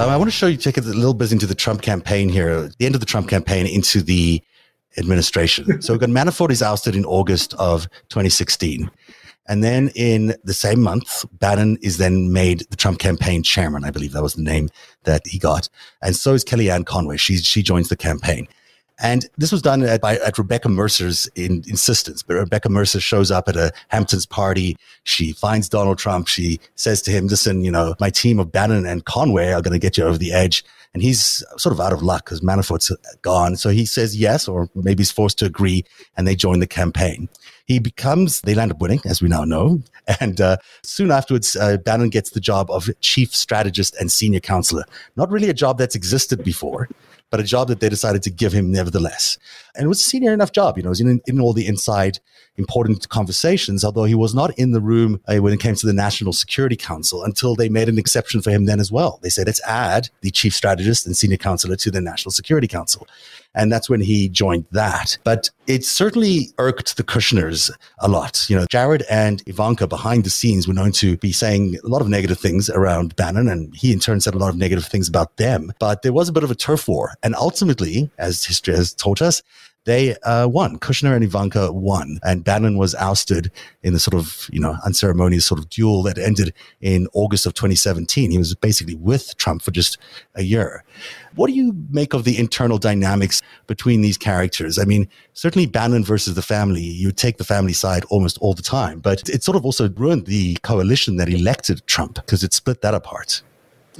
Um, I want to show you, take a little bit into the Trump campaign here, the end of the Trump campaign into the administration. so we've got Manafort is ousted in August of 2016. And then in the same month, Bannon is then made the Trump campaign chairman. I believe that was the name that he got. And so is Kellyanne Conway. She, she joins the campaign. And this was done at, by, at Rebecca Mercer's in, insistence. But Rebecca Mercer shows up at a Hamptons party. She finds Donald Trump. She says to him, listen, you know, my team of Bannon and Conway are going to get you over the edge. And he's sort of out of luck because Manafort's gone. So he says yes, or maybe he's forced to agree, and they join the campaign. He becomes, they land up winning, as we now know. And uh, soon afterwards, uh, Bannon gets the job of chief strategist and senior counselor. Not really a job that's existed before but a job that they decided to give him nevertheless. And was a senior enough job, you know, he was in, in all the inside important conversations, although he was not in the room uh, when it came to the National Security Council until they made an exception for him then as well. They said, let's add the chief strategist and senior counselor to the National Security Council. And that's when he joined that. But it certainly irked the Kushners a lot. You know, Jared and Ivanka behind the scenes were known to be saying a lot of negative things around Bannon, and he in turn said a lot of negative things about them. But there was a bit of a turf war. And ultimately, as history has taught us, they uh, won. Kushner and Ivanka won, and Bannon was ousted in the sort of you know unceremonious sort of duel that ended in August of 2017. He was basically with Trump for just a year. What do you make of the internal dynamics between these characters? I mean, certainly Bannon versus the family, you take the family side almost all the time, but it sort of also ruined the coalition that elected Trump because it split that apart.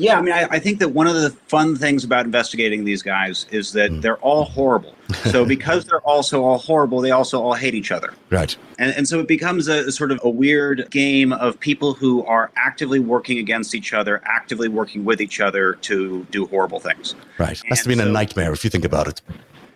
Yeah, I mean, I, I, think that one of the fun things about investigating these guys is that mm. they're all horrible. So because they're also all horrible, they also all hate each other. Right. And, and so it becomes a, a sort of a weird game of people who are actively working against each other, actively working with each other to do horrible things. Right. Must have been so, a nightmare if you think about it.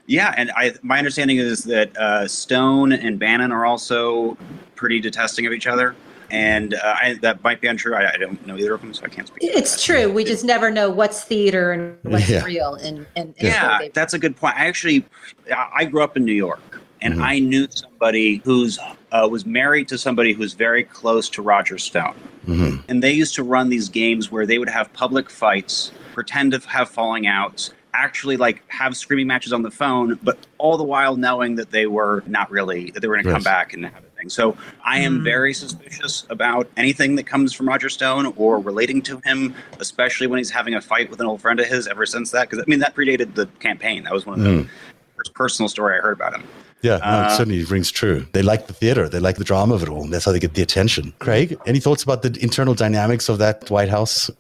Yeah, and I, my understanding is that uh, Stone and Bannon are also pretty detesting of each other and uh, I, that might be untrue. I, I, don't know either of them, so I can't speak. It's true. We just never know what's theater and what's yeah. real. And, and, and yeah, that's a good point. I actually, I grew up in New York, and mm-hmm. I knew somebody who's uh, was married to somebody who's very close to Roger Stone, mm-hmm. and they used to run these games where they would have public fights, pretend to have falling outs actually like have screaming matches on the phone, but all the while knowing that they were not really that they were going to yes. come back and have anything. So I am mm. very suspicious about anything that comes from Roger Stone or relating to him, especially when he's having a fight with an old friend of his. Ever since that, because I mean that predated the campaign. That was one of the mm. first personal story I heard about him. Yeah, no, uh, it certainly rings true. They like the theater, they like the drama of it all, and that's how they get the attention. Craig, any thoughts about the internal dynamics of that White House?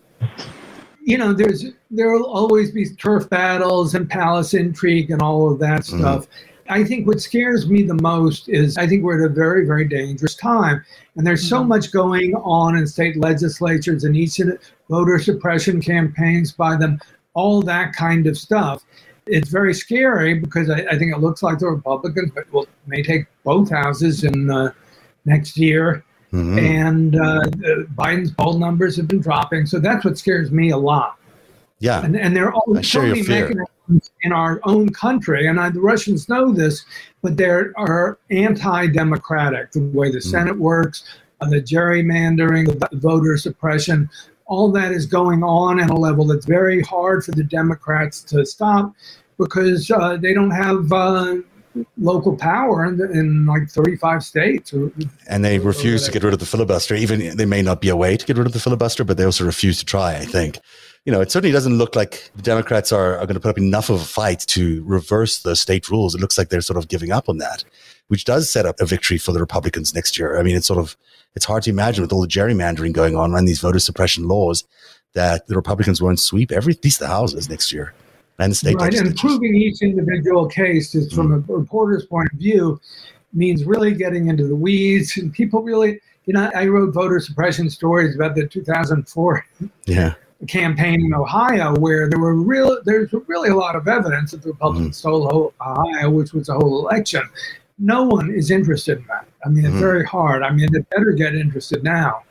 You know, there's there will always be turf battles and palace intrigue and all of that mm-hmm. stuff. I think what scares me the most is I think we're at a very, very dangerous time. And there's so mm-hmm. much going on in state legislatures and each voter suppression campaigns by them, all that kind of stuff. It's very scary because I, I think it looks like the Republicans will, may take both houses in uh, next year. Mm-hmm. And uh, Biden's poll numbers have been dropping. So that's what scares me a lot. Yeah. And, and there are so many mechanisms in our own country, and I, the Russians know this, but they are anti-democratic. The way the mm. Senate works, uh, the gerrymandering, the voter suppression, all that is going on at a level that's very hard for the Democrats to stop because uh, they don't have uh, local power in, in, like 35 states. Or, and they refuse to get rid of the filibuster. Even they may not be a way to get rid of the filibuster, but they also refuse to try, I think you know, it certainly doesn't look like the Democrats are, are going to put up enough of a fight to reverse the state rules. It looks like they're sort of giving up on that, which does set up a victory for the Republicans next year. I mean, it's sort of, it's hard to imagine with all the gerrymandering going on and these voter suppression laws that the Republicans won't sweep every, at least the houses next year. And the state right, and proving each individual case is from mm. a reporter's point of view means really getting into the weeds and people really, you know, I wrote voter suppression stories about the 2004 yeah campaign in Ohio where there were real there's really a lot of evidence that the Republicans mm-hmm. stole Ohio, which was a whole election. No one is interested in that. I mean, it's mm-hmm. very hard. I mean, they better get interested now.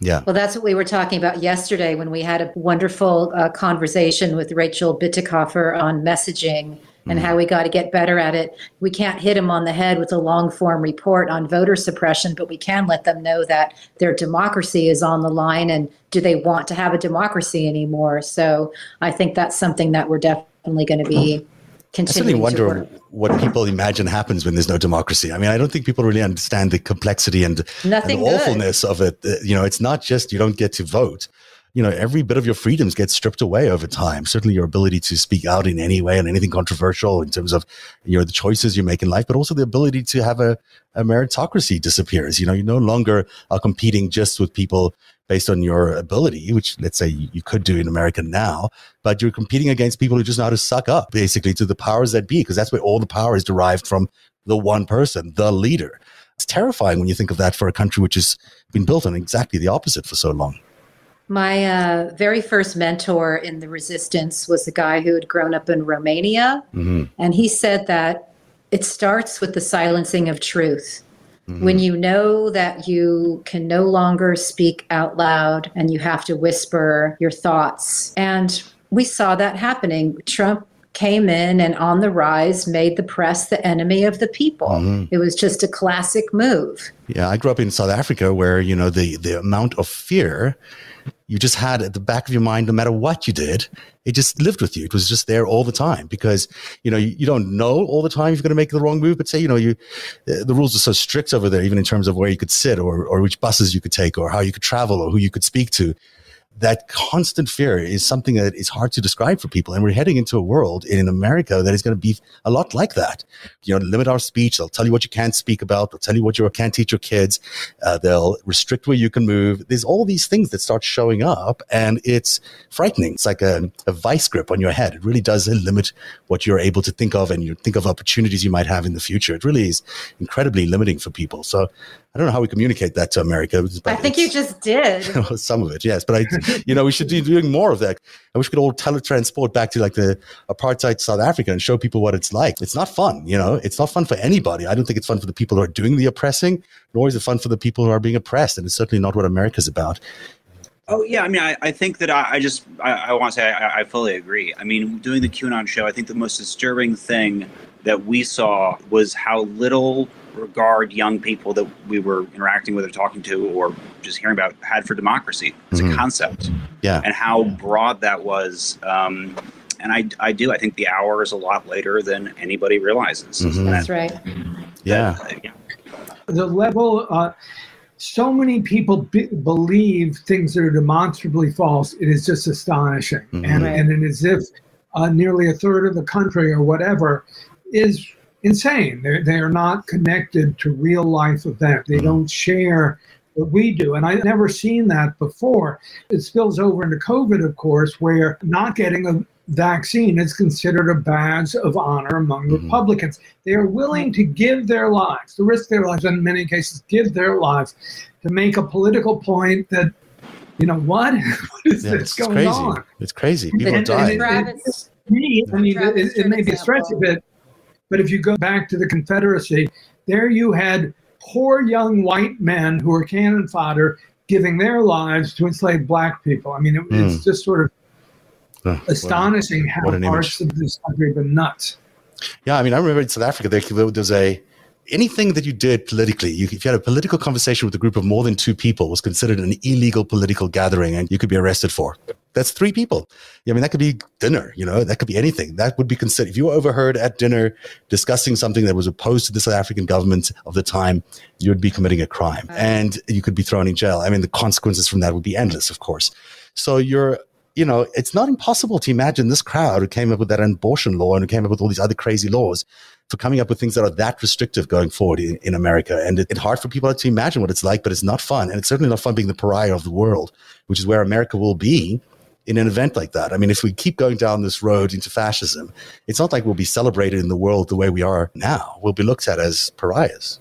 Yeah. Well, that's what we were talking about yesterday when we had a wonderful uh, conversation with Rachel Bitecofer on messaging and how mm. we got to get better at it. We can't hit them on the head with a long form report on voter suppression, but we can let them know that their democracy is on the line and do they want to have a democracy anymore? So I think that's something that we're definitely going to be. Continuing I certainly wonder what people imagine happens when there's no democracy. I mean, I don't think people really understand the complexity and, and the awfulness of it. You know, it's not just you don't get to vote you know, every bit of your freedoms gets stripped away over time. Certainly your ability to speak out in any way and anything controversial in terms of, you know, the choices you make in life, but also the ability to have a, a meritocracy disappears. You know, you no longer are competing just with people based on your ability, which let's say you, you could do in America now, but you're competing against people who just know how to suck up basically to the powers that be, because that's where all the power is derived from the one person, the leader. It's terrifying when you think of that for a country which has been built on exactly the opposite for so long. My uh, very first mentor in the resistance was a guy who had grown up in Romania. Mm-hmm. And he said that it starts with the silencing of truth. Mm-hmm. When you know that you can no longer speak out loud and you have to whisper your thoughts. And we saw that happening. Trump came in and on the rise made the press the enemy of the people. Mm-hmm. It was just a classic move. Yeah, I grew up in South Africa where, you know, the the amount of fear you just had at the back of your mind, no matter what you did, it just lived with you. It was just there all the time because, you know, you, you don't know all the time you're going to make the wrong move, but say, you know, you, the rules are so strict over there, even in terms of where you could sit or, or which buses you could take or how you could travel or who you could speak to that constant fear is something that is hard to describe for people. And we're heading into a world in America that is going to be a lot like that. You know, limit our speech. They'll tell you what you can't speak about. They'll tell you what you can't teach your kids. Uh, they'll restrict where you can move. There's all these things that start showing up and it's frightening. It's like a, a vice grip on your head. It really does limit what you're able to think of and you think of opportunities you might have in the future. It really is incredibly limiting for people. So I don't know how we communicate that to America. I think you just did. some of it, yes. But I, you know, we should be doing more of that. I wish we could all teletransport back to like the apartheid South Africa and show people what it's like. It's not fun, you know. It's not fun for anybody. I don't think it's fun for the people who are doing the oppressing, nor is it fun for the people who are being oppressed. And it's certainly not what America's about. Oh yeah, I mean, I, I think that I, I just I, I want to say I, I fully agree. I mean, doing the QAnon show, I think the most disturbing thing that we saw was how little regard young people that we were interacting with or talking to or just hearing about had for democracy as mm-hmm. a concept. Yeah. And how broad that was. Um, and I, I do. I think the hour is a lot later than anybody realizes. Mm-hmm. That's right. Yeah. yeah. The level, uh, so many people be- believe things that are demonstrably false. It is just astonishing. Mm-hmm. And, right. and it is if uh, nearly a third of the country or whatever is insane. They're, they're not connected to real life events. They mm-hmm. don't share what we do. And I've never seen that before. It spills over into COVID, of course, where not getting a vaccine is considered a badge of honor among mm-hmm. Republicans. They are willing to give their lives, to risk their lives, in many cases, give their lives to make a political point that, you know, what? what is yeah, this going crazy. on? It's crazy. People and, are dying. And it, it, me, I mean, it, it may be a stretch a bit but if you go back to the Confederacy, there you had poor young white men who were cannon fodder giving their lives to enslave black people. I mean, it, mm. it's just sort of uh, astonishing how parts image. of this country have been nuts. Yeah, I mean, I remember in South Africa, there, there was a anything that you did politically, you, if you had a political conversation with a group of more than two people, was considered an illegal political gathering, and you could be arrested for. That's three people. I mean, that could be dinner. You know, that could be anything. That would be considered. If you were overheard at dinner discussing something that was opposed to the South African government of the time, you would be committing a crime, and you could be thrown in jail. I mean, the consequences from that would be endless, of course. So you're you know, it's not impossible to imagine this crowd who came up with that abortion law and who came up with all these other crazy laws for coming up with things that are that restrictive going forward in, in America. And it, it's hard for people to imagine what it's like, but it's not fun. And it's certainly not fun being the pariah of the world, which is where America will be in an event like that. I mean, if we keep going down this road into fascism, it's not like we'll be celebrated in the world the way we are now. We'll be looked at as pariahs.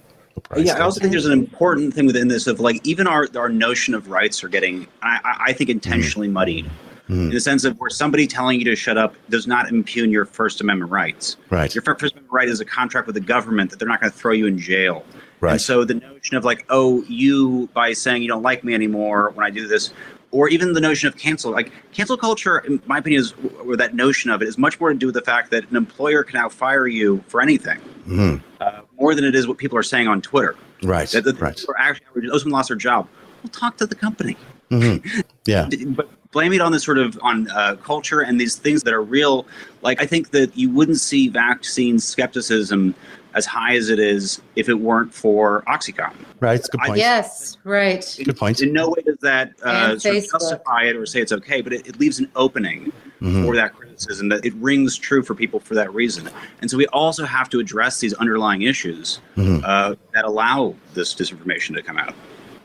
Yeah, I also think there's an important thing within this of like even our our notion of rights are getting, I, I think, intentionally mm. muddied mm. in the sense of where somebody telling you to shut up does not impugn your First Amendment rights. Right. Your First Amendment right is a contract with the government that they're not going to throw you in jail. Right. And so the notion of like, oh, you by saying you don't like me anymore when I do this, or even the notion of cancel, like cancel culture, in my opinion, is or that notion of it is much more to do with the fact that an employer can now fire you for anything, Mhm. uh, more than it is what people are saying on Twitter. Right. That the right. people are actually those who lost their job. will talk to the company Mhm. Yeah. but blame it on this sort of on uh, culture and these things that are real like i think that you wouldn't see vaccine skepticism as high as it is if it weren't for oxycontin Right. It's a good I- Yes, right. Good point. in no way does that uh, sort of justify it or say it's okay but it, it leaves an opening Mhm. for that criticism that it rings true for people for that reason and so we also have to address these underlying issues Mhm. uh, that allow this disinformation to come out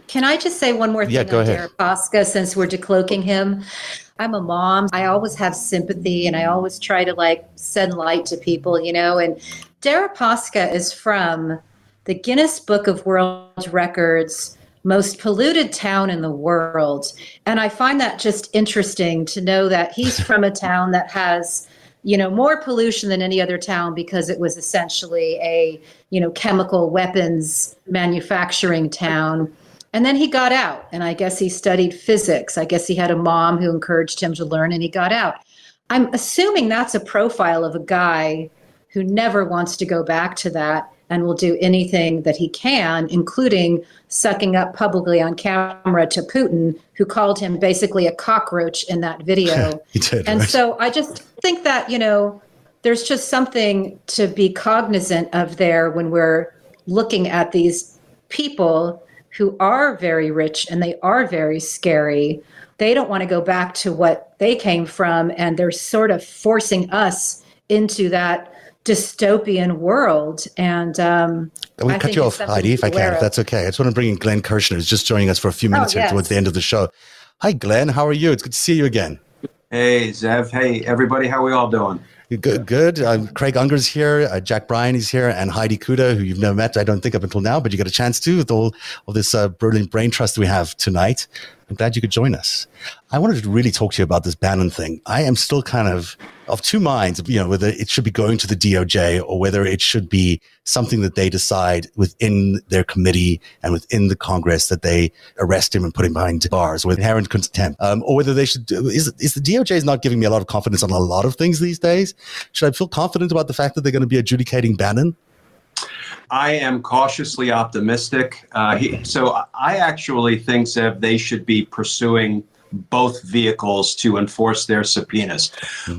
Can I just say one more thing Yeah, go on ahead. Deripaska since we're decloaking him? I'm a mom. I always have sympathy and I always try to like send light to people, you know. And Deripaska is from the Guinness Book of World Records most polluted town in the world. And I find that just interesting to know that he's from a town that has you know more pollution than any other town because it was essentially a you know chemical weapons manufacturing town. And then he got out and i guess he studied physics. I guess he had a mom who encouraged him to learn and he got out. I'm assuming that's a profile of a guy who never wants to go back to that and will do anything that he can including sucking up publicly on camera to putin who called him basically a cockroach in that video He did. and right? so I just think that, you know, there's just something to be cognizant of there when we're looking at these people who are very rich and they are very scary. They don't want to go back to what they came from, and they're sort of forcing us into that dystopian world. And um, we I cut you off, Heidi, if I can, aware if that's okay. I just want to bring in Glenn Kirschner, who's just joining us for a few minutes here yes. towards the end of the show. Hi, Glenn. How are you? It's good to see you again. Hey, Zev. Hey, everybody. How we all doing? Good. good. Um, Craig Unger's here. Uh, Jack Bryan is here, and Heidi Cuda, who you've never met, I don't think up until now, but you got a chance to with all all this uh, brilliant brain trust we have tonight. I'm glad you could join us. I wanted to really talk to you about this Bannon thing. I am still kind of of two minds, you know, whether it should be going to the DOJ or whether it should be something that they decide within their committee and within the Congress that they arrest him and put him behind bars with inherent contempt, um, or whether they should. Do, is is the DOJ is not giving me a lot of confidence on a lot of things these days? Should I feel confident about the fact that they're going to be adjudicating Bannon? I am cautiously optimistic. Uh, he, so I actually think, Zev, they should be pursuing both vehicles to enforce their subpoenas.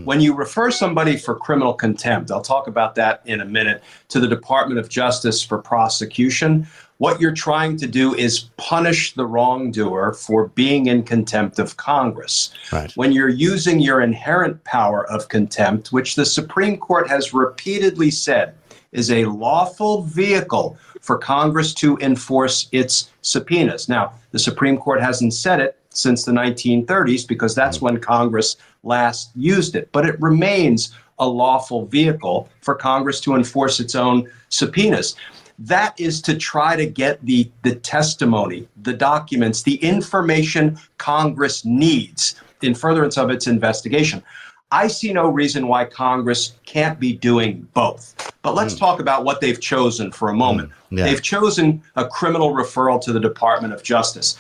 When you refer somebody for criminal contempt, I'll talk about that in a minute, to the Department of Justice for prosecution, what you're trying to do is punish the wrongdoer for being in contempt of Congress. Right. When you're using your inherent power of contempt, which the Supreme Court has repeatedly said is a lawful vehicle for Congress to enforce its subpoenas. Now, the Supreme Court hasn't said it since the 1930s because that's when Congress last used it, but it remains a lawful vehicle for Congress to enforce its own subpoenas. That is to try to get the, the testimony, the documents, the information Congress needs in furtherance of its investigation. I see no reason why Congress can't be doing both. But let's hmm. talk about what they've chosen for a moment. Hmm. Yeah. They've chosen a criminal referral to the Department of Justice.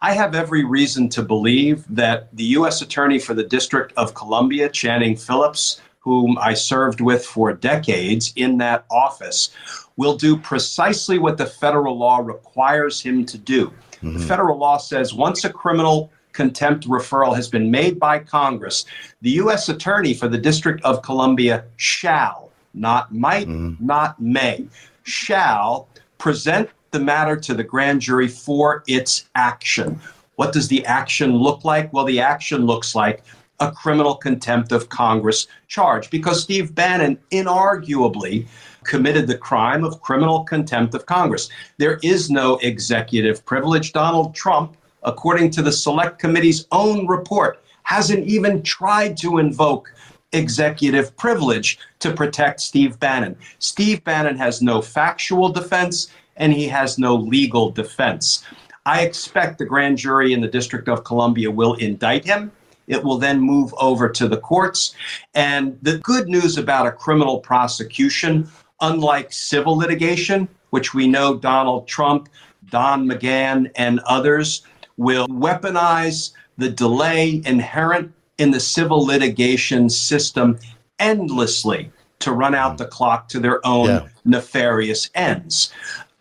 I have every reason to believe that the U.S. Attorney for the District of Columbia, Channing Phillips, whom I served with for decades in that office, will do precisely what the federal law requires him to do. The hmm. federal law says once a criminal contempt referral has been made by Congress, the U.S. Attorney for the District of Columbia shall, not might, mm-hmm. not may, shall present the matter to the grand jury for its action. What does the action look like? Well, the action looks like a criminal contempt of Congress charge because Steve Bannon inarguably committed the crime of criminal contempt of Congress. There is no executive privilege. Donald Trump, according to the Select Committee's own report, hasn't even tried to invoke executive privilege to protect Steve Bannon. Steve Bannon has no factual defense and he has no legal defense. I expect the grand jury in the District of Columbia will indict him. It will then move over to the courts. And the good news about a criminal prosecution, unlike civil litigation, which we know Donald Trump, Don McGahn, and others will weaponize the delay inherent in the civil litigation system endlessly to run out the clock to their own yeah. nefarious ends.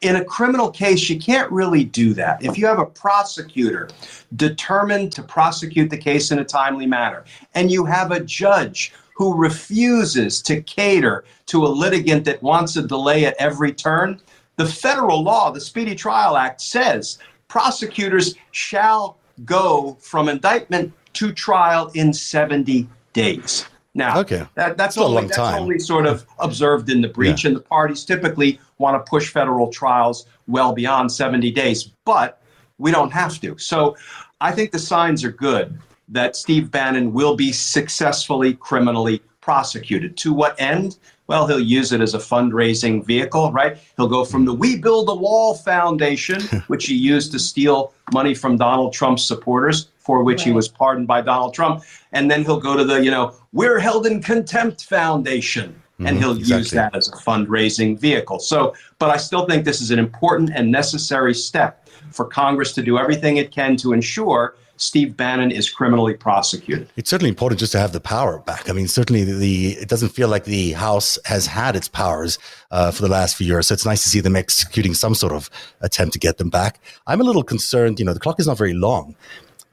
In a criminal case, you can't really do that. If you have a prosecutor determined to prosecute the case in a timely manner, and you have a judge who refuses to cater to a litigant that wants a delay at every turn, the federal law, the Speedy Trial Act, says prosecutors shall go from indictment to trial in 70 days. Now, okay. that, that's, only, that's only sort of observed in the breach, yeah. and the parties typically want to push federal trials well beyond 70 days, but we don't have to. So I think the signs are good that Steve Bannon will be successfully criminally prosecuted. To what end? Well, he'll use it as a fundraising vehicle, right? He'll go from the We Build a Wall Foundation, which he used to steal money from Donald Trump's supporters, for which right. he was pardoned by Donald Trump. And then he'll go to the, you know, We're Held in Contempt Foundation. And mm-hmm, he'll exactly. use that as a fundraising vehicle. So, but I still think this is an important and necessary step for Congress to do everything it can to ensure Steve Bannon is criminally prosecuted. It's certainly important just to have the power back. I mean, certainly the, the it doesn't feel like the House has had its powers uh, for the last few years. So it's nice to see them executing some sort of attempt to get them back. I'm a little concerned. You know, the clock is not very long.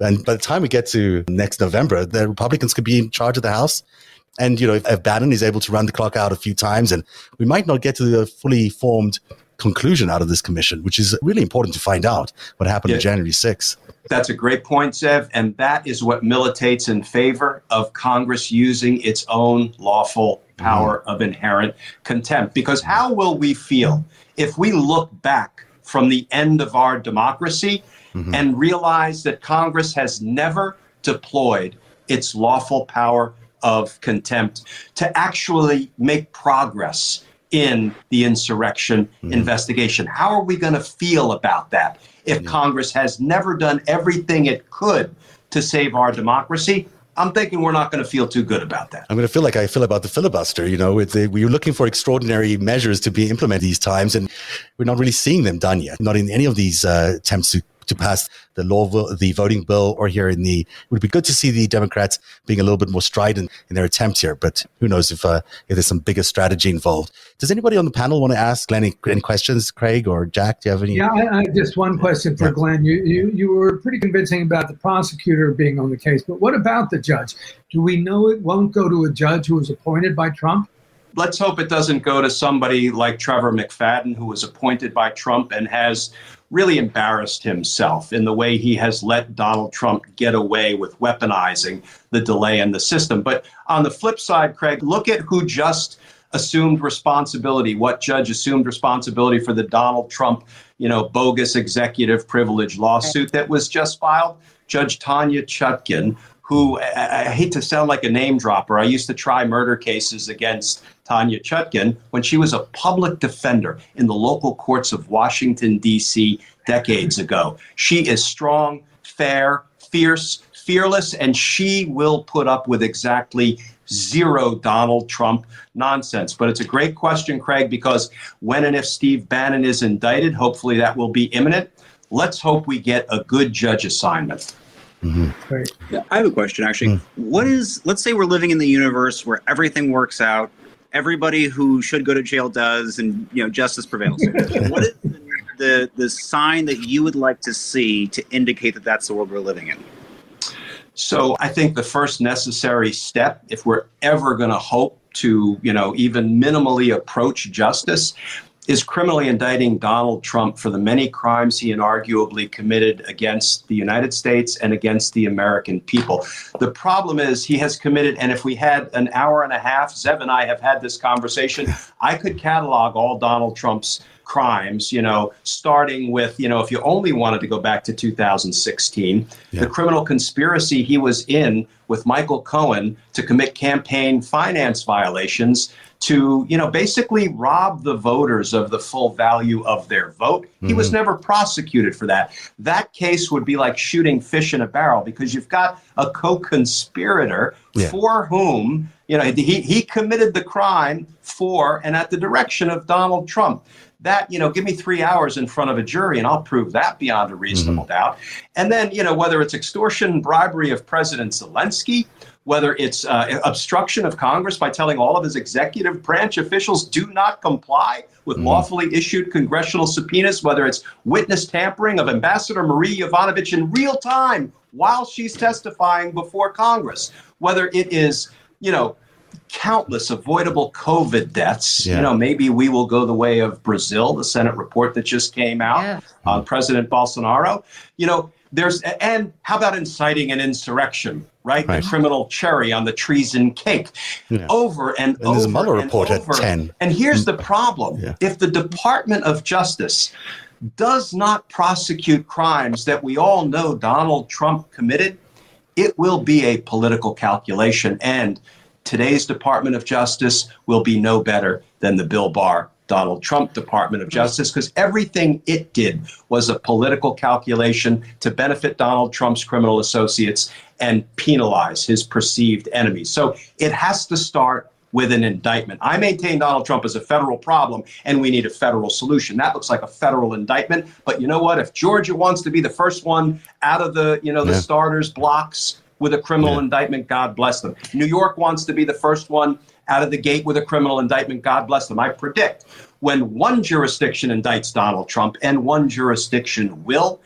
And by the time we get to next November, the Republicans could be in charge of the House. And, you know, if, if Bannon is able to run the clock out a few times, and we might not get to the fully formed conclusion out of this commission, which is really important to find out what happened yeah. on January 6th. That's a great point, Zev. And that is what militates in favor of Congress using its own lawful power mm-hmm. of inherent contempt. Because how will we feel if we look back from the end of our democracy mm-hmm. and realize that Congress has never deployed its lawful power of contempt to actually make progress in the insurrection mm-hmm. investigation? How are we going to feel about that? if. Congress has never done everything it could to save our democracy, I'm thinking we're not going to feel too good about that. I'm going to feel like I feel about the filibuster. You know, we're looking for extraordinary measures to be implemented these times, and we're not really seeing them done yet. Not in any of these uh, attempts to to pass the law, the voting bill, or here in the. It would be good to see the Democrats being a little bit more strident in their attempt here. But who knows if uh, if there's some bigger strategy involved. Does anybody on the panel want to ask Glenn any, any questions? Craig or Jack, do you have any? Yeah, I, I just one question for yeah. Glenn. You, you you were pretty convincing about the prosecutor being on the case, but what about the judge? Do we know it won't go to a judge who was appointed by Trump? let's hope it doesn't go to somebody like Trevor McFadden, who was appointed by Trump and has really embarrassed himself in the way he has let Donald Trump get away with weaponizing the delay in the system. But on the flip side, Craig, look at who just assumed responsibility, what judge assumed responsibility for the Donald Trump, you know, bogus executive privilege lawsuit that was just filed? Judge Tanya Chutkin, who I, hate to sound like a name dropper. I used to try murder cases against Tanya Chutkin, when she was a public defender in the local courts of Washington, D.C. decades ago. She is strong, fair, fierce, fearless, and she will put up with exactly zero Donald Trump nonsense. But it's a great question, Craig, because when and if Steve Bannon is indicted, hopefully that will be imminent. Let's hope we get a good judge assignment. Mm-hmm. Right. Yeah, I have a question actually. Mm. What is, let's say we're living in the universe where everything works out everybody who should go to jail does, and you know justice prevails. what is the, the the sign that you would like to see to indicate that that's the world we're living in? So I think the first necessary step, if we're ever going to hope to, you know, even minimally approach justice, is criminally indicting Donald Trump for the many crimes he inarguably committed against the United States and against the American people. The problem is he has committed, and if we had an hour and a half, Zev and I have had this conversation, I could catalog all Donald Trump's crimes, you know, starting with, you know, if you only wanted to go back to 2016, yeah. the criminal conspiracy he was in with Michael Cohen to commit campaign finance violations to, you know, basically rob the voters of the full value of their vote. He mm-hmm. was never prosecuted for that. That case would be like shooting fish in a barrel because you've got a co-conspirator yeah. for whom, you know, he, he committed the crime for and at the direction of Donald Trump. that, you know, give me three hours in front of a jury and I'll prove that beyond a reasonable mm-hmm. doubt. And then, you know, whether it's extortion, bribery of President Zelensky, whether it's uh, obstruction of Congress by telling all of his executive branch officials do not comply with mm. lawfully issued congressional subpoenas, whether it's witness tampering of Ambassador Marie Yovanovitch in real time while she's testifying before Congress, whether it is, you know, countless avoidable COVID deaths. Yeah. You know, maybe we will go the way of Brazil, the Senate report that just came out yeah. on President Bolsonaro. You know, there's and how about inciting an insurrection, right? right. The criminal cherry on the treason cake, yeah. over and, and over. There's a Mueller report over. at ten. And here's mm. the problem: if the Department of Justice does not prosecute crimes that we all know Donald Trump committed, it will be a political calculation and today's Department of Justice will be no better than the Bill Barr Donald Trump Department of Justice because everything it did was a political calculation to benefit Donald Trump's criminal associates and penalize his perceived enemies. So it has to start with an indictment. I maintain Donald Trump is a federal problem and we need a federal solution. That looks like a federal indictment, but you know what? If Georgia wants to be the first one out of the, you know, the yeah. starters blocks with a criminal yeah. indictment, God bless them. New York wants to be the first one out of the gate with a criminal indictment, God bless them. I predict when one jurisdiction indicts Donald Trump and one jurisdiction will,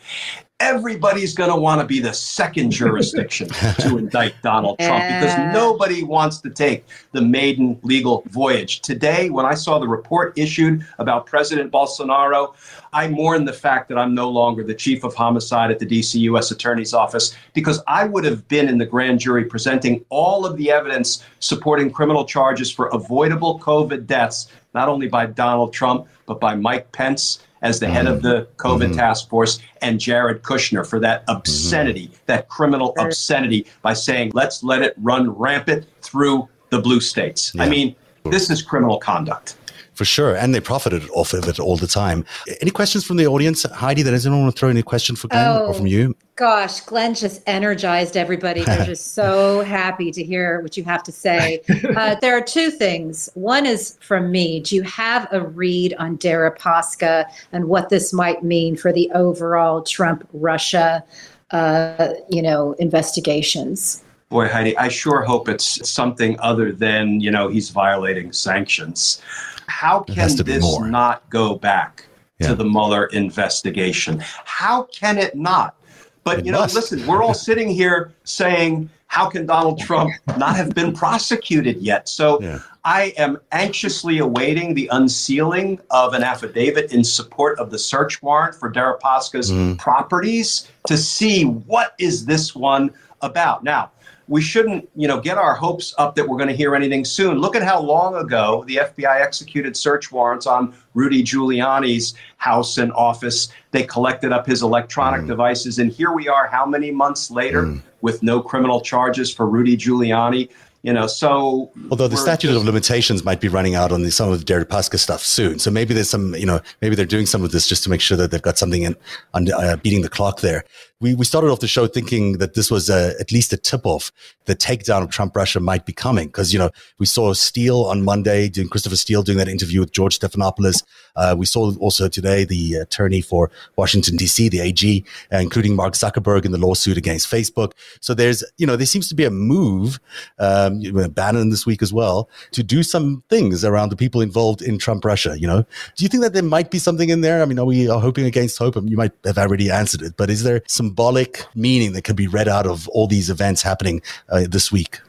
everybody's going to want to be the second jurisdiction to indict Donald Trump because nobody wants to take the maiden legal voyage. Today, when I saw the report issued about President Bolsonaro, I mourn the fact that I'm no longer the chief of homicide at the DC U.S. Attorney's Office because I would have been in the grand jury presenting all of the evidence supporting criminal charges for avoidable COVID deaths, not only by Donald Trump, but by Mike Pence as the head of the COVID mm-hmm. task force and Jared Kushner for that obscenity, mm-hmm. that criminal obscenity by saying, let's let it run rampant through the blue states. Yeah. I mean, this is criminal conduct. For sure. And they profited off of it all the time. Any questions from the audience? Heidi, does anyone want to throw any question for Glenn oh, or from you? Gosh, Glenn just energized everybody. They're just so happy to hear what you have to say. Uh, there are two things. One is from me. Do you have a read on Deripaska and what this might mean for the overall Trump Russia, uh, you know, investigations? Boy, Heidi, I sure hope it's something other than, you know, he's violating sanctions. How can this not go back yeah. to the Mueller investigation? How can it not? But, it you know, must. listen, we're all sitting here saying, how can Donald Trump not have been prosecuted yet? So yeah. I am anxiously awaiting the unsealing of an affidavit in support of the search warrant for Deripaska's mm. properties to see what is this one about. Now, we shouldn't, you know, get our hopes up that we're going to hear anything soon. Look at how long ago the FBI executed search warrants on Rudy Giuliani's house and office. They collected up his electronic mm. devices, and here we are, how many months later, mm. with no criminal charges for Rudy Giuliani you know so although the statute just, of limitations might be running out on the, some of the Deripaska stuff soon so maybe there's some you know maybe they're doing some of this just to make sure that they've got something in on uh, beating the clock there we, we started off the show thinking that this was a, at least a tip off the takedown of Trump Russia might be coming because you know we saw Steele on Monday doing Christopher Steele doing that interview with George Stephanopoulos uh, we saw also today the attorney for Washington D.C. the AG uh, including Mark Zuckerberg in the lawsuit against Facebook so there's you know there seems to be a move um, Bannon this week as well, to do some things around the people involved in Trump Russia. You know, do you think that there might be something in there? I mean, are we are hoping against hope? You might have already answered it, but is there symbolic meaning that could be read out of all these events happening uh, this week?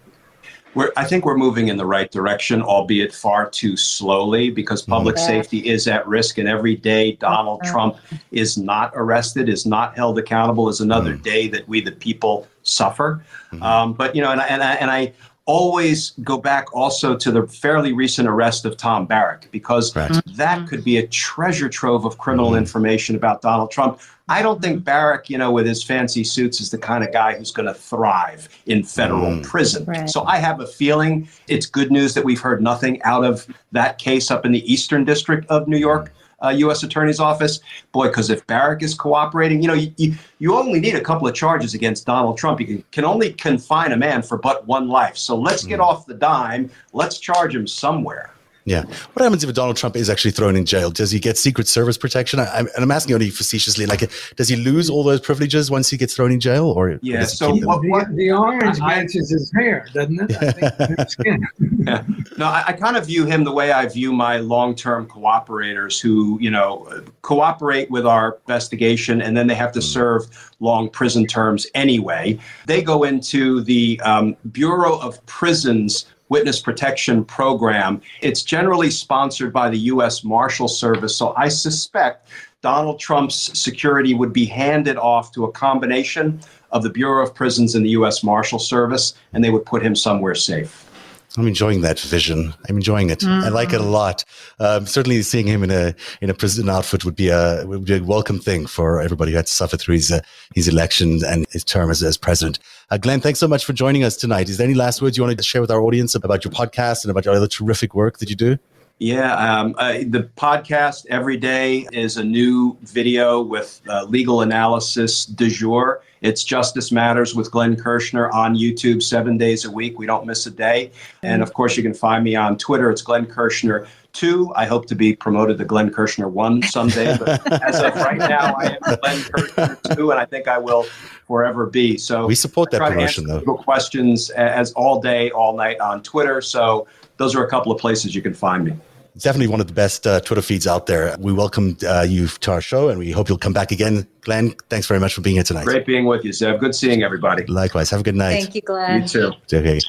We're, I think we're moving in the right direction, albeit far too slowly, because public mm-hmm. safety is at risk. And every day Donald mm-hmm. Trump is not arrested, is not held accountable, is another mm-hmm. day that we, the people, suffer. Mm-hmm. Um, but you know, and, and, and I always go back also to the fairly recent arrest of Tom Barrack because right. that could be a treasure trove of criminal mm-hmm. information about Donald Trump. I don't think Barrack, you know, with his fancy suits, is the kind of guy who's going to thrive in federal mm. prison. Right. So I have a feeling it's good news that we've heard nothing out of that case up in the Eastern District of New York uh, U.S. Attorney's Office. Boy, because if Barrack is cooperating, you know, you, you, you, only need a couple of charges against Donald Trump. You can, can only confine a man for but one life. So let's get mm. off the dime. Let's charge him somewhere. Yeah. What happens if Donald Trump is actually thrown in jail? Does he get Secret Service protection? I, and I'm asking only facetiously, like, does he lose all those privileges once he gets thrown in jail? Or yeah, so what, what, the, the, orange matches his hair, doesn't it? yeah. No, I, I, kind of view him the way I view my long-term cooperators who, you know, cooperate with our investigation and then they have to serve long prison terms anyway. They go into the um, Bureau of Prisons Witness Protection Program. It's generally sponsored by the U.S. Marshal Service. So I suspect Donald Trump's security would be handed off to a combination of the Bureau of Prisons and the U.S. Marshal Service, and they would put him somewhere safe. I'm enjoying that vision. I'm enjoying it. Mm. I like it a lot. Um, certainly, seeing him in a in a prison outfit would be a would be a welcome thing for everybody who had to suffer through his uh, his election and his term as, as president. Uh, Glenn, thanks so much for joining us tonight. Is there any last words you want to share with our audience about your podcast and about your other terrific work that you do? Yeah, um, the podcast every day is a new video with uh, legal analysis du jour. It's Justice Matters with Glenn Kirschner on YouTube seven days a week. We don't miss a day. And of course, you can find me on Twitter. It's Glenn Kirschner two. I hope to be promoted to Glenn Kirschner one someday. But as of right now, I am Glenn Kirschner two, and I think I will forever be. So we support that promotion, though. Questions as all day, all night on Twitter. So those are a couple of places you can find me definitely one of the best uh, Twitter feeds out there. We welcome uh, you to our show and we hope you'll come back again. Glenn, thanks very much for being here tonight. Great being with you, Zev. Good seeing everybody. Likewise. Have a good night. Thank you, Glenn. You too. Okay.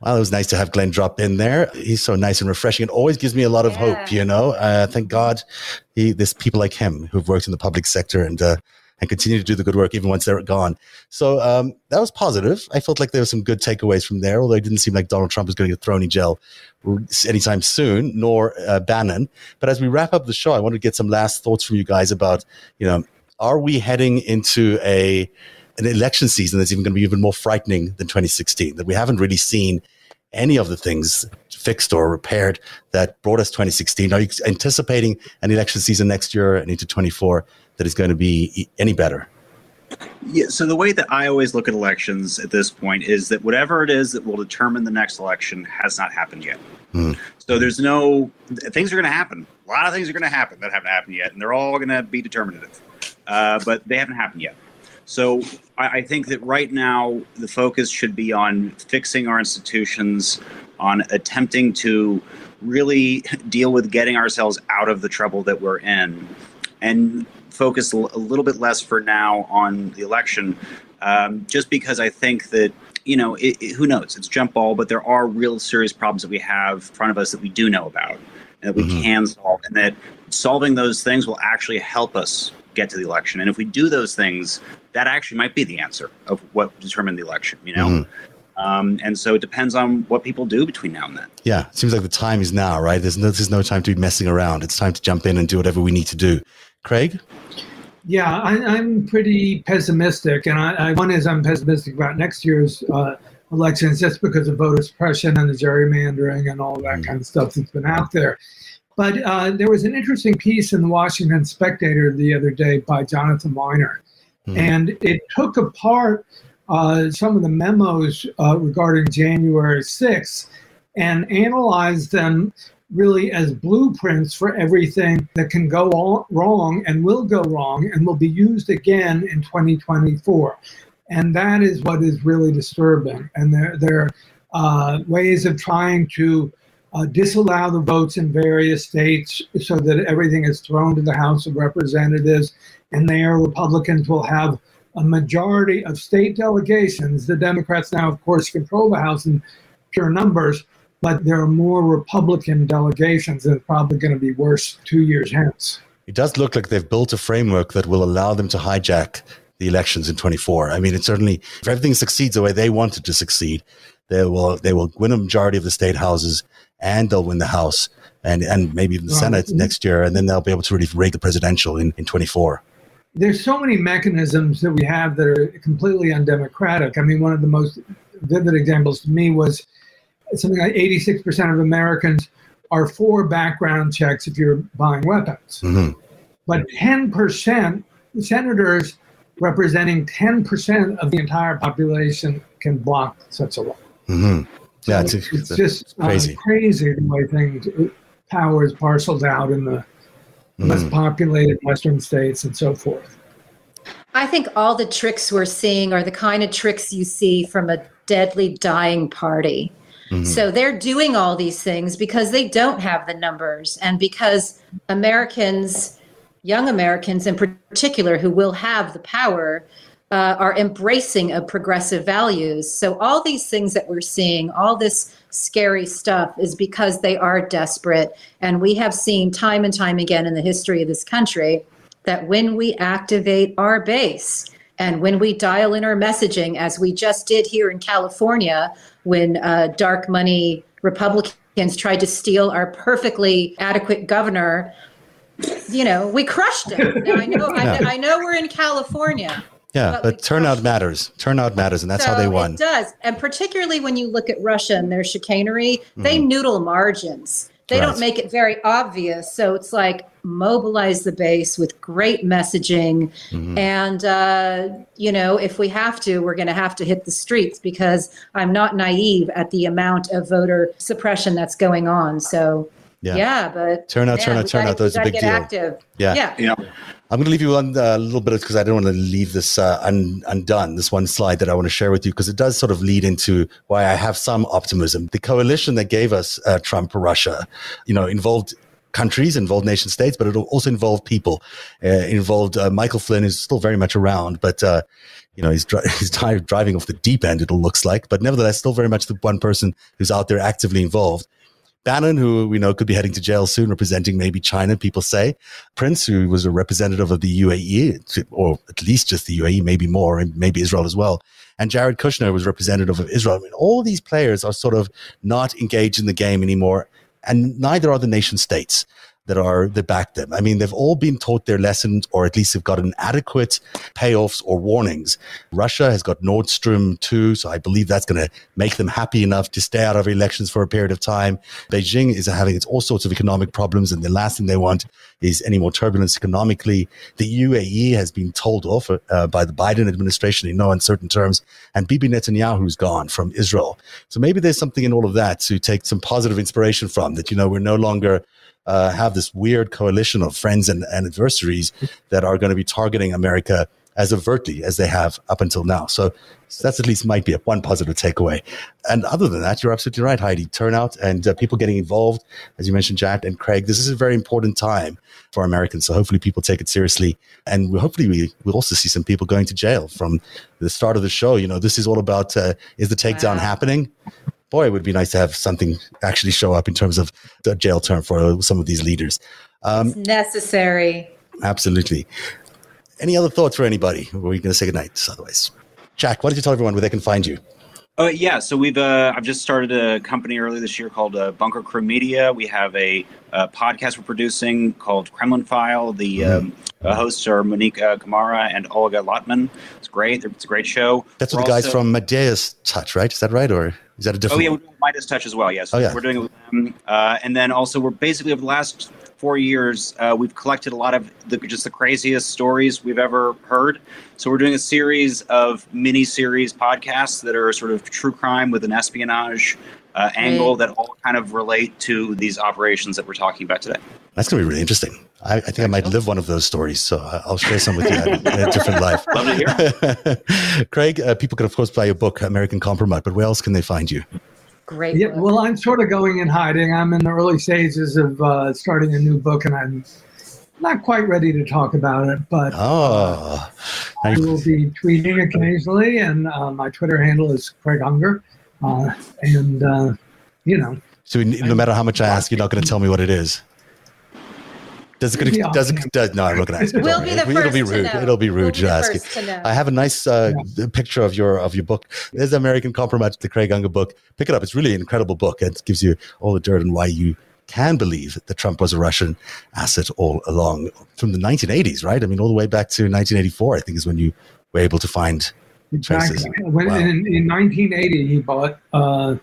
Well, it was nice to have Glenn drop in there. He's so nice and refreshing. It always gives me a lot of yeah. hope, you know. Uh, thank God he, there's people like him who've worked in the public sector and uh, and continue to do the good work even once they're gone. So um, that was positive. I felt like there were some good takeaways from there, although it didn't seem like Donald Trump was going to get thrown in jail anytime soon, nor uh, Bannon. But as we wrap up the show, I want to get some last thoughts from you guys about, you know, are we heading into a an election season that's even going to be even more frightening than 2016? That we haven't really seen any of the things fixed or repaired that brought us 2016. Are you anticipating an election season next year and into 24 that is going to be any better? Yeah, so the way that I always look at elections at this point is that whatever it is that will determine the next election has not happened yet. Mm. So there's no things are going to happen. A lot of things are going to happen that haven't happened yet, and they're all going to be determinative, uh, but they haven't happened yet. So I, I think that right now the focus should be on fixing our institutions, on attempting to really deal with getting ourselves out of the trouble that we're in, and focus a little bit less for now on the election, um, just because I think that you know it, it, who knows it's jump ball, but there are real serious problems that we have in front of us that we do know about and that we mm-hmm. can solve, and that solving those things will actually help us get to the election. And if we do those things, that actually might be the answer of what determined the election. You know. Mm-hmm. Um, and so it depends on what people do between now and then. Yeah, it seems like the time is now, right? There's no, there's no time to be messing around. It's time to jump in and do whatever we need to do. Craig? Yeah, I, am pretty pessimistic, and I, I, one is I'm pessimistic about next year's uh, elections just because of voter suppression and the gerrymandering and all that mm. kind of stuff that's been out there. But uh, there was an interesting piece in the Washington Spectator the other day by Jonathan Weiner, mm. and it took apart uh, some of the memos uh, regarding January 6th and analyzed them really as blueprints for everything that can go wrong and will go wrong and will be used again in 2024. And that is what is really disturbing. And there, there are uh, ways of trying to Uh, disallow the votes in various states so that everything is thrown to the House of Representatives. And there, Republicans will have a majority of state delegations. The Democrats now, of course, control the House in pure numbers but there are more Republican delegations and it's probably going to be worse two years hence. It does look like they've built a framework that will allow them to hijack the elections in 24. I mean, it certainly, if everything succeeds the way they want it to succeed, they will they will win a majority of the state houses and they'll win the House and, and maybe even the Senate next year. And then they'll be able to really rig the presidential in, in 24 there's so many mechanisms that we have that are completely undemocratic. I mean, one of the most vivid examples to me was something like 86% of Americans are for background checks if you're buying weapons. Mm-hmm. But 10%, senators representing 10% of the entire population can block such a law. Mm-hmm. Yeah, so it's, it's, just uh, crazy. Uh, crazy the way things power is parceled out in the mm. less populated western states and so forth. I think all the tricks we're seeing are the kind of tricks you see from a deadly dying party. Mm-hmm. So they're doing all these things because they don't have the numbers and because Americans, young Americans in particular, who will have the power, uh, are embracing of progressive values. So all these things that we're seeing, all this scary stuff, is because they are desperate. And we have seen time and time again in the history of this country that when we activate our base, and when we dial in our messaging, as we just did here in California, when uh, dark money Republicans tried to steal our perfectly adequate governor, you know, we crushed it. Now, I know. I, I, know we're in California. Yeah, but, but turnout matters. Turnout matters, and that's so how they won. It does, and particularly when you look at Russia and their chicanery, mm-hmm. they noodle margins. They right. don't make it very obvious. So it's like mobilize the base with great messaging. Mm-hmm. And, uh, you know, if we have to, we're going to have to hit the streets because I'm not naive at the amount of voter suppression that's going on. So, yeah, yeah but turnout, man, turnout, turnout. Those a big deal. Active. Yeah. Yeah. yeah. I'm going to leave you on uh, a little bit because I don't want to leave this uh, un- undone. This one slide that I want to share with you because it does sort of lead into why I have some optimism. The coalition that gave us uh, Trump Russia, you know, involved countries, involved nation states, but it also involved people. Uh, involved uh, Michael Flynn, who's still very much around, but uh, you know he's, dri- he's driving off the deep end. It looks like, but nevertheless, still very much the one person who's out there actively involved. Bannon, who we know could be heading to jail soon, representing maybe China, people say. Prince, who was a representative of the UAE, or at least just the UAE, maybe more, and maybe Israel as well. And Jared Kushner was representative of Israel. I mean, all these players are sort of not engaged in the game anymore, and neither are the nation states that are that back them. I mean, they've all been taught their lessons, or at least have gotten adequate payoffs or warnings. Russia has got Nord Stream 2, so I believe that's going to make them happy enough to stay out of elections for a period of time. Beijing is having its all sorts of economic problems, and the last thing they want is any more turbulence economically. The UAE has been told off uh, by the Biden administration in no uncertain terms, and Bibi Netanyahu's gone from Israel. So maybe there's something in all of that to take some positive inspiration from. That you know we're no longer uh, have this weird coalition of friends and, and adversaries that are going to be targeting America as overtly as they have up until now. So, so that's at least might be a, one positive takeaway. And other than that, you're absolutely right, Heidi. Turnout and uh, people getting involved, as you mentioned, Jack and Craig. This is a very important time for Americans. So hopefully people take it seriously, and hopefully we will also see some people going to jail from the start of the show. You know, this is all about uh, is the takedown wow. happening? Boy, it would be nice to have something actually show up in terms of the jail term for some of these leaders. Um, it's necessary. Absolutely. Any other thoughts for anybody? Or are we going to say goodnight otherwise? Jack, why don't you tell everyone where they can find you? Uh, yeah, so we've uh, I've just started a company earlier this year called uh, Bunker Crew Media. We have a, a, podcast we're producing called Kremlin File. The mm-hmm. um, hosts are Monique uh, Camarra and Olga Lautman. It's great. It's a great show. That's what the guys from Midas Touch, right? Is that right, or is that a different? Oh yeah, we're doing Midas Touch as well. Yes, oh, yeah. we're doing it with them, uh, and then also we're basically over the last four years, uh, we've collected a lot of the, just the craziest stories we've ever heard. So we're doing a series of mini series podcasts that are sort of true crime with an espionage uh, angle mm. that all kind of relate to these operations that we're talking about today. That's going to be really interesting. I, I think I might live one of those stories, so I'll share some with you in, a different life. Love to hear. Craig, uh, people can of course buy your book, American Kompromat, but where else can they find you? Great. Yeah, well, I'm sort of going in hiding. I'm in the early stages of uh, starting a new book, and I'm not quite ready to talk about it, but oh, I will be tweeting occasionally, and uh, my Twitter handle is Craig Unger, uh, and uh, you know. So no matter how much I ask, you're not going to tell me what it is. Does it? Does it? Does, no, I'm not going to ask. we'll be the first It'll be rude. It'll be rude we'll to ask you. I have a nice uh, yeah. picture of your of your book. There's American Kompromat, the Craig Unger book. Pick it up. It's really an incredible book. It gives you all the dirt on why you can believe that Trump was a Russian asset all along from the 1980s, right? I mean, all the way back to 1984. I think is when you were able to find exactly. Traces. When wow. in, in 1980, he bought. Uh,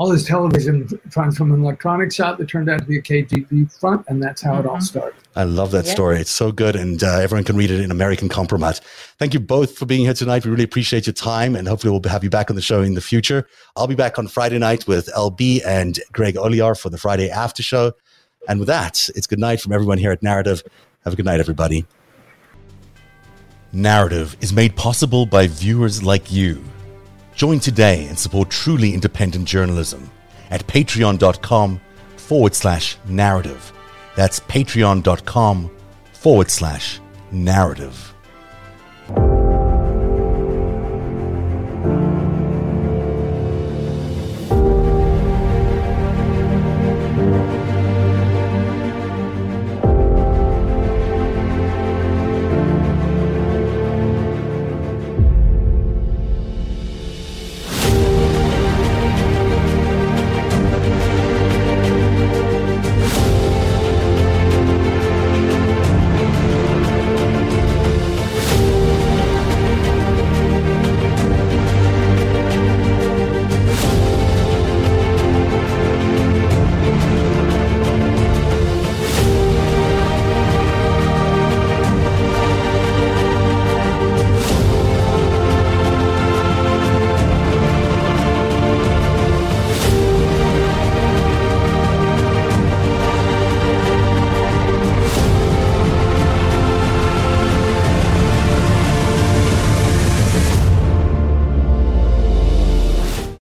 all his television funds from an electronic shop that turned out to be a KGB front, and that's how mm-hmm. it all mm-hmm. started. I love that yeah. story. It's so good, and uh, everyone can read it in American Kompromat. Thank you both for being here tonight. We really appreciate your time, and hopefully we'll have you back on the show in the future. I'll be back on Friday night with LB and Greg Olear for the Friday after show. And with that, it's good night from everyone here at Narativ. Have a good night, everybody. Narativ is made possible by viewers like you. Join today and support truly independent journalism at patreon.com forward slash narativ. That's patreon.com forward slash narativ.